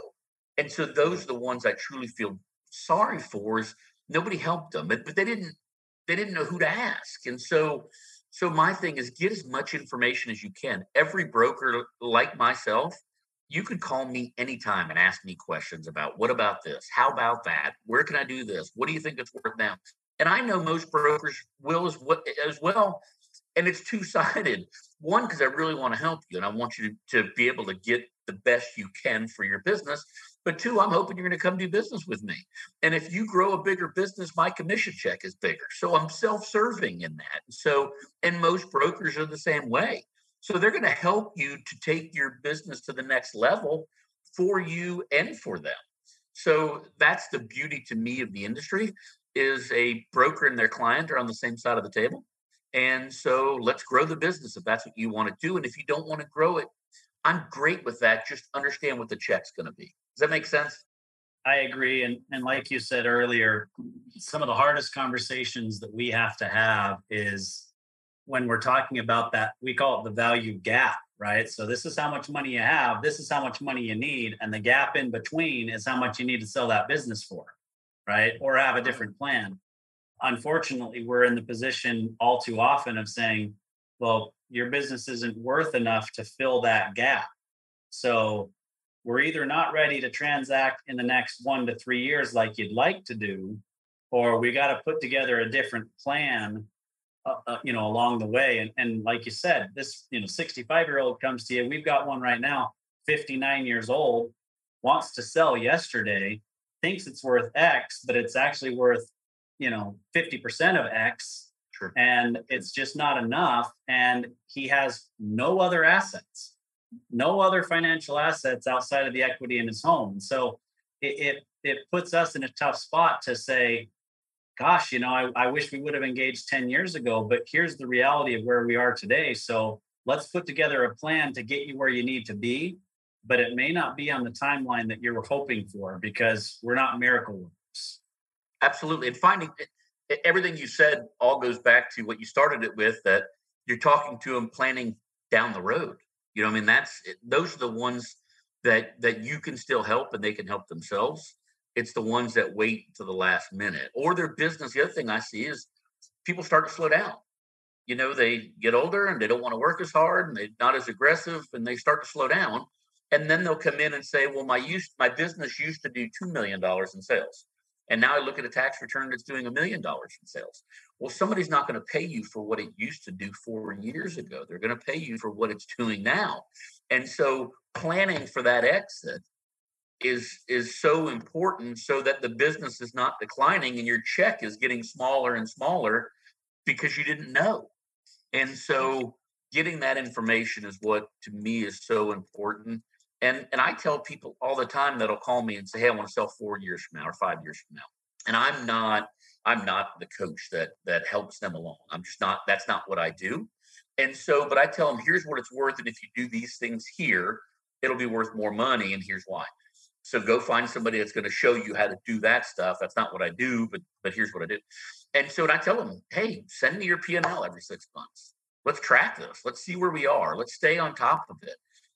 [SPEAKER 3] And so those are the ones I truly feel sorry for is nobody helped them, but, but they didn't they didn't know who to ask. And so so my thing is get as much information as you can. Every broker like myself you could call me anytime and ask me questions about what about this? How about that? Where can I do this? What do you think it's worth now? And I know most brokers will as, as well. And it's two sided. One, because I really want to help you and I want you to, to be able to get the best you can for your business. But two, I'm hoping you're going to come do business with me. And if you grow a bigger business, my commission check is bigger. So I'm self serving in that. So, and most brokers are the same way. So they're going to help you to take your business to the next level for you and for them. So that's the beauty to me of the industry is a broker and their client are on the same side of the table. And so let's grow the business if that's what you want to do. And if you don't want to grow it, I'm great with that. Just understand what the check's going to be. Does that make sense?
[SPEAKER 2] I agree. And, and like you said earlier, some of the hardest conversations that we have to have is when we're talking about that, we call it the value gap, right? So this is how much money you have, this is how much money you need, and the gap in between is how much you need to sell that business for, right? Or have a different plan. Unfortunately, we're in the position all too often of saying, well, your business isn't worth enough to fill that gap. So we're either not ready to transact in the next one to three years like you'd like to do, or we got to put together a different plan uh, uh, you know along the way and and like you said this you know 65 year old comes to you we've got one right now 59 years old wants to sell yesterday thinks it's worth x but it's actually worth you know 50% of x
[SPEAKER 3] sure.
[SPEAKER 2] and it's just not enough and he has no other assets no other financial assets outside of the equity in his home so it, it it puts us in a tough spot to say gosh, you know, I, I wish we would have engaged 10 years ago, but here's the reality of where we are today. So let's put together a plan to get you where you need to be, but it may not be on the timeline that you're hoping for because we're not miracle workers.
[SPEAKER 3] Absolutely. And finding everything you said all goes back to what you started it with that you're talking to them planning down the road. You know, I mean, that's those are the ones that that you can still help and they can help themselves. It's the ones that wait to the last minute or their business. The other thing I see is people start to slow down. You know, they get older and they don't want to work as hard and they're not as aggressive and they start to slow down. And then they'll come in and say, well, my use my business used to do $2 million in sales. And now I look at a tax return that's doing a million dollars in sales. Well, somebody's not going to pay you for what it used to do four years ago. They're going to pay you for what it's doing now. And so planning for that exit is is so important so that the business is not declining and your check is getting smaller and smaller because you didn't know and so getting that information is what to me is so important and and i tell people all the time that'll call me and say hey i want to sell four years from now or five years from now and i'm not i'm not the coach that that helps them along i'm just not that's not what i do and so but i tell them here's what it's worth and if you do these things here it'll be worth more money and here's why so go find somebody that's going to show you how to do that stuff. That's not what I do, but but here's what I do. And so I tell them, hey, send me your P&L every six months. Let's track this. Let's see where we are. Let's stay on top of it.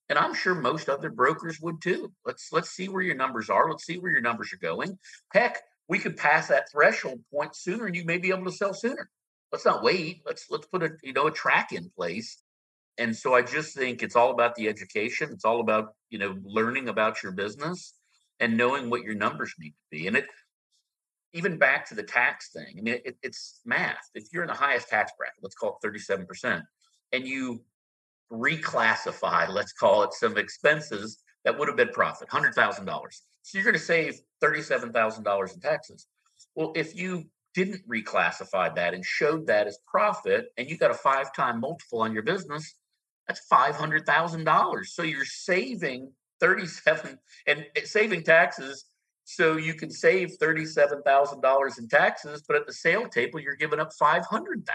[SPEAKER 3] And I'm sure most other brokers would too. Let's let's see where your numbers are. Let's see where your numbers are going. Heck, we could pass that threshold point sooner, and you may be able to sell sooner. Let's not wait. Let's let's put a you know a track in place. And so I just think it's all about the education. It's all about you know learning about your business and knowing what your numbers need to be. And it, even back to the tax thing, I mean, it, it's math. If you're in the highest tax bracket, let's call it 37%, and you reclassify, let's call it some expenses that would have been profit, $100,000. So you're going to save $37,000 in taxes. Well, if you didn't reclassify that and showed that as profit, and you got a five time multiple on your business, that's $500,000. So you're saving 37 and eh, saving taxes. So you can save $37,000 in taxes, but at the sale table, you're giving up 500,000.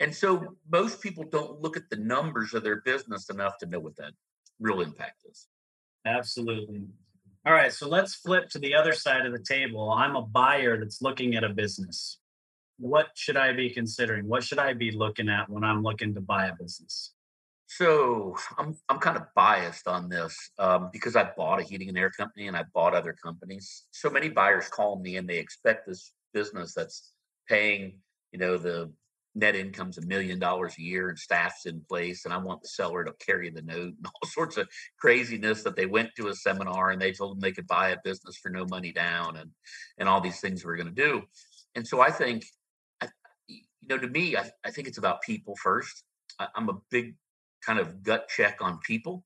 [SPEAKER 3] And so most people don't look at the numbers of their business enough to know what that real impact is.
[SPEAKER 2] Absolutely. All right, so let's flip to the other side of the table. I'm a buyer that's looking at a business. What should I be considering? What should I be looking at when I'm looking to buy a business?
[SPEAKER 3] So I'm I'm kind of biased on this um, because I bought a heating and air company and I bought other companies. So many buyers call me and they expect this business that's paying, you know, the net income's a million dollars a year and staff's in place and I want the seller to carry the note and all sorts of craziness that they went to a seminar and they told them they could buy a business for no money down and and all these things we're going to do. And so I think, you know, to me, I, I think it's about people first. I, I'm a big kind of gut check on people.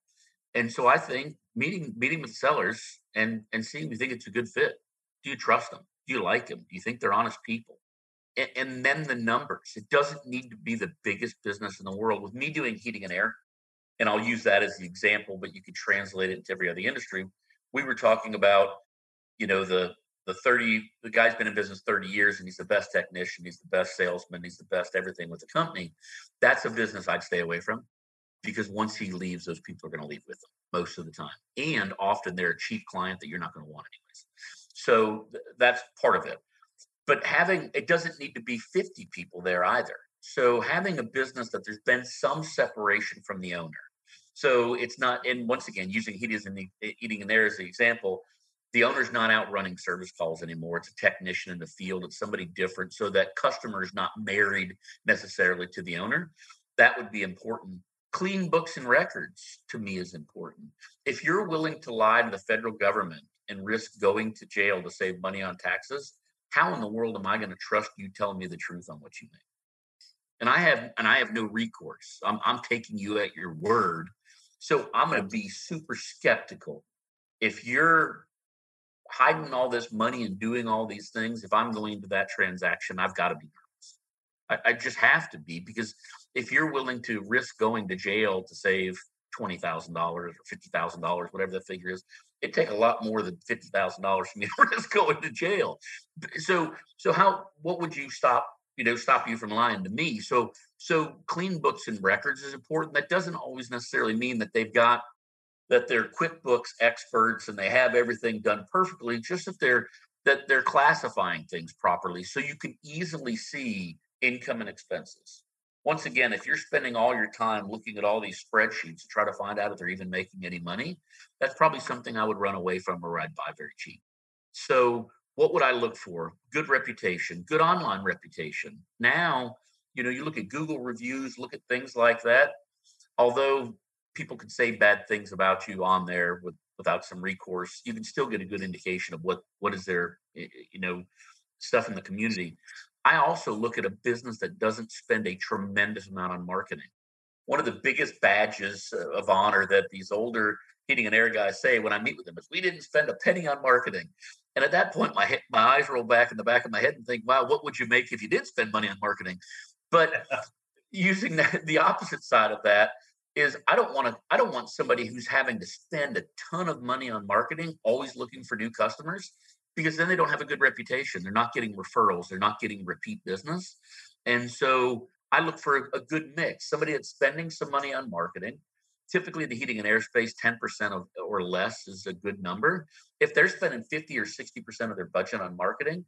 [SPEAKER 3] And so I think meeting meeting with sellers and and seeing if you think it's a good fit. Do you trust them? Do you like them? Do you think they're honest people? And, and then the numbers. It doesn't need to be the biggest business in the world. With me doing heating and air, and I'll use that as the example, but you could translate it into every other industry. We were talking about, you know, the the 30 the guy's been in business 30 years and he's the best technician he's the best salesman he's the best everything with the company that's a business i'd stay away from because once he leaves those people are going to leave with him most of the time and often they're a cheap client that you're not going to want anyways so th- that's part of it but having it doesn't need to be 50 people there either. So having a business that there's been some separation from the owner. So it's not and once again using heating in the eating in there as the example the owner's not out running service calls anymore. It's a technician in the field. It's somebody different. So that customer is not married necessarily to the owner. That would be important. Clean books and records to me is important. If you're willing to lie to the federal government and risk going to jail to save money on taxes how in the world am I going to trust you telling me the truth on what you make? And I have and I have no recourse. I'm I'm taking you at your word. So I'm going to be super skeptical if you're hiding all this money and doing all these things. If I'm going to that transaction, I've got to be nervous. I, I just have to be because if you're willing to risk going to jail to save twenty thousand dollars or fifty thousand dollars, whatever the figure is, it'd take a lot more than fifty thousand dollars for me to risk going to jail. So, so how? What would you stop? You know, stop you from lying to me. So, so clean books and records is important. That doesn't always necessarily mean that they've got that they're QuickBooks experts and they have everything done perfectly. Just that they're that they're classifying things properly, so you can easily see income and expenses once again, if you're spending all your time looking at all these spreadsheets to try to find out if they're even making any money, that's probably something I would run away from or I'd buy very cheap. So, what would I look for? Good reputation, good online reputation. Now, you know, you look at Google reviews, look at things like that. Although people can say bad things about you on there with, without some recourse, you can still get a good indication of what what is their you know stuff in the community. I also look at a business that doesn't spend a tremendous amount on marketing. One of the biggest badges uh, of honor that these older heating and air guys say when I meet with them is we didn't spend a penny on marketing. And at that point, my head, my eyes roll back in the back of my head and think, wow, what would you make if you did spend money on marketing? But using that, the opposite side of that is I don't want to I don't want somebody who's having to spend a ton of money on marketing, always looking for new customers because then they don't have a good reputation. They're not getting referrals, they're not getting repeat business. And so I look for a, good mix somebody that's spending some money on marketing. Typically, the heating and airspace, 10% of, or less is a good number. If they're spending 50 or 60% of their budget on marketing,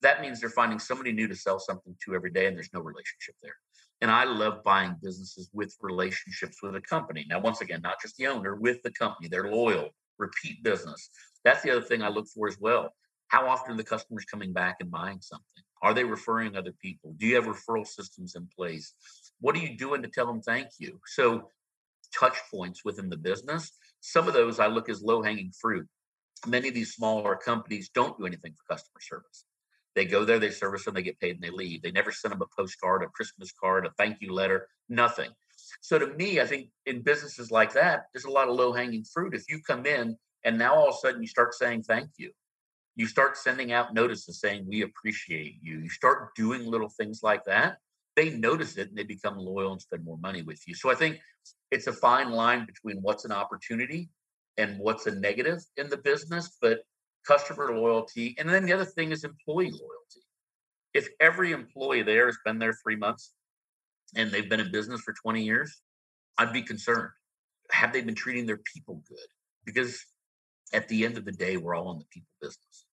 [SPEAKER 3] that means they're finding somebody new to sell something to every day and there's no relationship there. And I love buying businesses with relationships with a company. Now, once again, not just the owner, with the company. They're loyal, repeat business. That's the other thing I look for as well. How often are the customers coming back and buying something? Are they referring other people? Do you have referral systems in place? What are you doing to tell them thank you? So, touch points within the business. Some of those I look as low hanging fruit. Many of these smaller companies don't do anything for customer service. They go there, they service them, they get paid, and they leave. They never send them a postcard, a Christmas card, a thank you letter, nothing. So to me, I think in businesses like that, there's a lot of low hanging fruit. If you come in and now all of a sudden you start saying thank you. You start sending out notices saying, We appreciate you. You start doing little things like that. They notice it and they become loyal and spend more money with you. So I think it's a fine line between what's an opportunity and what's a negative in the business, but customer loyalty. And then the other thing is employee loyalty. If every employee there has been there three months and they've been in business for 20 years, I'd be concerned. Have they been treating their people good? Because at the end of the day, we're all in the people business.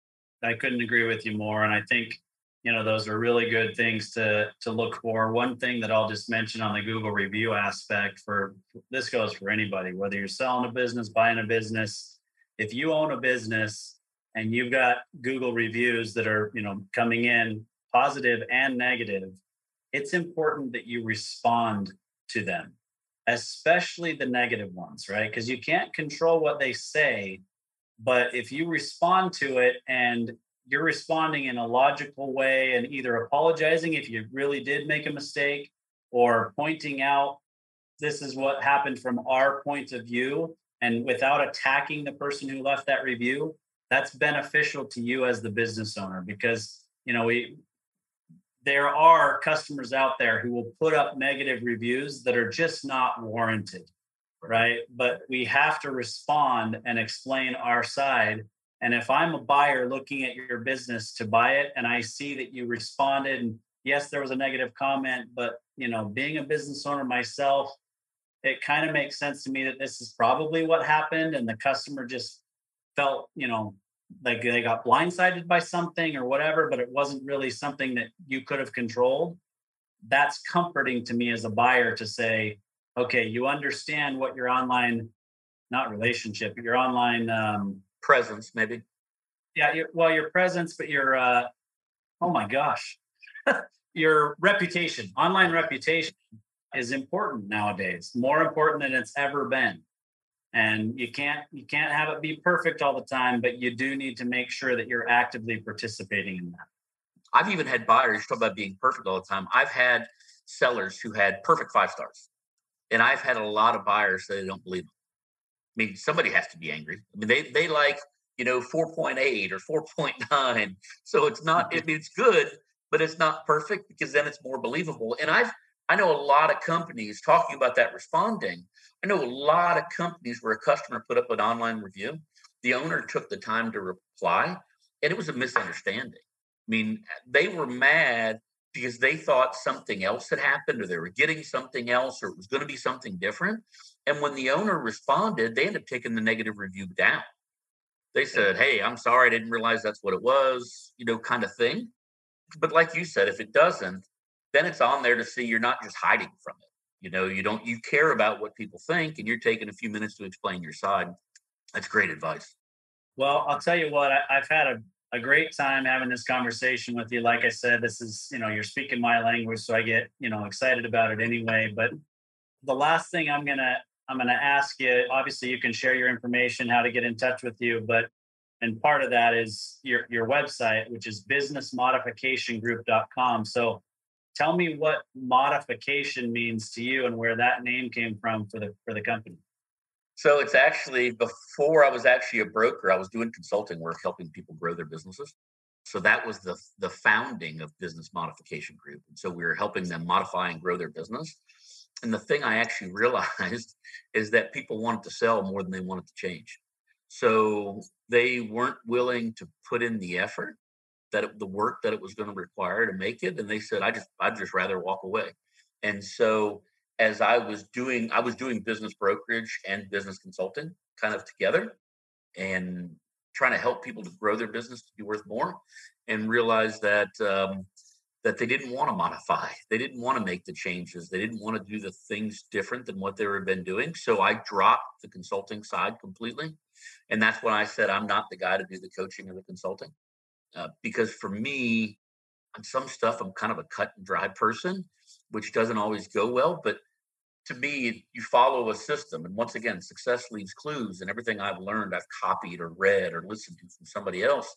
[SPEAKER 2] I couldn't agree with you more. And I think, you know, those are really good things to to look for. One thing that I'll just mention on the Google review aspect for this goes for anybody, whether you're selling a business, buying a business, if you own a business and you've got Google reviews that are, you know, coming in positive and negative, it's important that you respond to them, especially the negative ones, right? Because you can't control what they say, but if you respond to it and you're responding in a logical way and either apologizing if you really did make a mistake or pointing out this is what happened from our point of view and without attacking the person who left that review that's beneficial to you as the business owner because you know we there are customers out there who will put up negative reviews that are just not warranted right? But we have to respond and explain our side. And if i'm a buyer looking at your business to buy it and i see that you responded and yes there was a negative comment but you know being a business owner myself it kind of makes sense to me that this is probably what happened and the customer just felt you know like they got blindsided by something or whatever, but it wasn't really something that you could have controlled. That's comforting to me as a buyer to say, okay, you understand what your online, not relationship, but your online um,
[SPEAKER 3] presence, maybe.
[SPEAKER 2] Yeah, your, well, your presence, but your, uh, oh my gosh, your reputation, online reputation is important nowadays, more important than it's ever been and you can't you can't have it be perfect all the time but you do need to make sure that you're actively participating in that.
[SPEAKER 3] I've even had buyers talk about being perfect all the time. I've had sellers who had perfect five stars and i've had a lot of buyers that they don't believe them i mean somebody has to be angry. I mean they they like you know 4.8 or 4.9 so it's not i mean it's good but it's not perfect because then it's more believable. And i've i know a lot of companies talking about that responding I know a lot of companies where a customer put up an online review, the owner took the time to reply, and it was a misunderstanding. I mean, they were mad because they thought something else had happened or they were getting something else or it was going to be something different. And when the owner responded, they ended up taking the negative review down. They said, Hey, I'm sorry, I didn't realize that's what it was, you know, kind of thing. But like you said, if it doesn't, then it's on there to see you're not just hiding from it. You know, you don't you care about what people think, and you're taking a few minutes to explain your side. That's great advice.
[SPEAKER 2] Well, I'll tell you what, I, have had a, a great time having this conversation with you. Like I said, this is, you know, you're speaking my language, so I get, you know, excited about it anyway. But the last thing I'm gonna I'm gonna ask you, obviously you can share your information, how to get in touch with you, but and part of that is your your website, which is businessmodificationgroup.com. So tell me what modification means to you and where that name came from for the for the company.
[SPEAKER 3] So it's actually before i was actually a broker i was doing consulting work helping people grow their businesses. So that was the the founding of business modification group. And so we were helping them modify and grow their business. And the thing i actually realized is that people wanted to sell more than they wanted to change. So they weren't willing to put in the effort that it, the work that it was going to require to make it and they said i just i'd just rather walk away. And so as i was doing i was doing business brokerage and business consulting kind of together and trying to help people to grow their business to be worth more and realize that um, that they didn't want to modify. They didn't want to make the changes. They didn't want to do the things different than what they were been doing. So i dropped the consulting side completely. And that's when i said i'm not the guy to do the coaching or the consulting uh, because for me, on some stuff, I'm kind of a cut and dry person, which doesn't always go well. But to me, you follow a system. And once again, success leaves clues. And everything I've learned, I've copied or read or listened to from somebody else.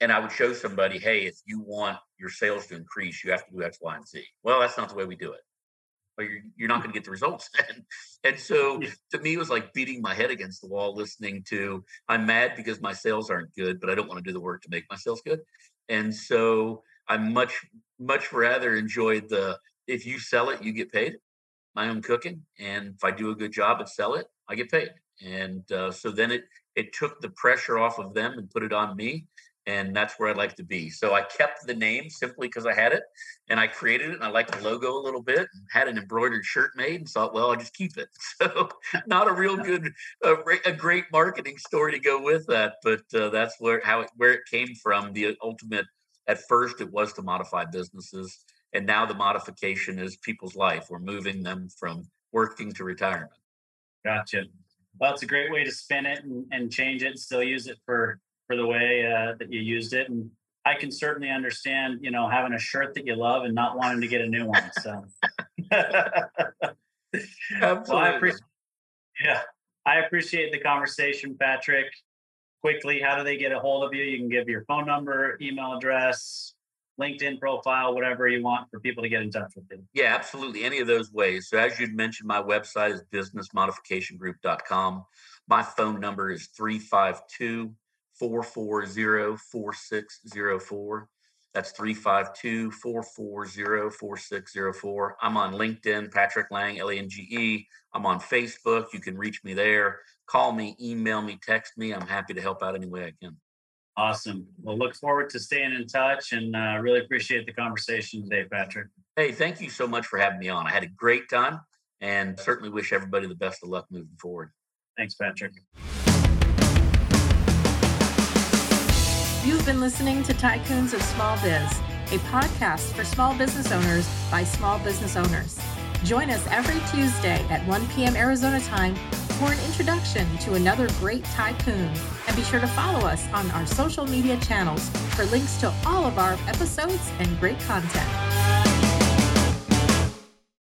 [SPEAKER 3] And I would show somebody, hey, if you want your sales to increase, you have to do X, Y, and Z. Well, that's not the way we do it. Or you're, you're not going to get the results. and, and so to me, it was like beating my head against the wall, listening to, I'm mad because my sales aren't good, but I don't want to do the work to make my sales good. And so I much, much rather enjoyed the, if you sell it, you get paid my own cooking. And if I do a good job and sell it, I get paid. And uh, so then it, it took the pressure off of them and put it on me and that's where I'd like to be. So I kept the name simply because I had it, and I created it, and I liked the logo a little bit, and had an embroidered shirt made, and thought, well, I'll just keep it. So not a real good, uh, a great marketing story to go with that, but uh, that's where how it, where it came from. The ultimate, at first, it was to modify businesses, and now the modification is people's life. We're moving them from working to retirement.
[SPEAKER 2] Gotcha. Well, it's a great way to spin it and, and change it and still use it for for the way uh, that you used it. And I can certainly understand, you know, having a shirt that you love and not wanting to get a new one. So,
[SPEAKER 3] Absolutely. Well, I
[SPEAKER 2] appreciate, yeah, I appreciate the conversation, Patrick. Quickly, how do they get a hold of you? You can give your phone number, email address, LinkedIn profile, whatever you want for people to get in touch with you.
[SPEAKER 3] Yeah, absolutely. Any of those ways. So, as you'd mentioned, my website is businessmodificationgroup.com. My phone number is 352 440 4604. That's 352 440 4604. I'm on LinkedIn, Patrick Lange, L A N G E. I'm on Facebook. You can reach me there. Call me, email me, text me. I'm happy to help out any way I can.
[SPEAKER 2] Awesome. Well, look forward to staying in touch and uh, really appreciate the conversation today, Patrick.
[SPEAKER 3] Hey, thank you so much for having me on. I had a great time and certainly wish everybody the best of luck moving forward.
[SPEAKER 2] Thanks, Patrick.
[SPEAKER 1] You've been listening to Tycoons of Small Biz, a podcast for small business owners by small business owners. Join us every Tuesday at 1 p.m. Arizona time for an introduction to another great tycoon. And be sure to follow us on our social media channels for links to all of our episodes and great content.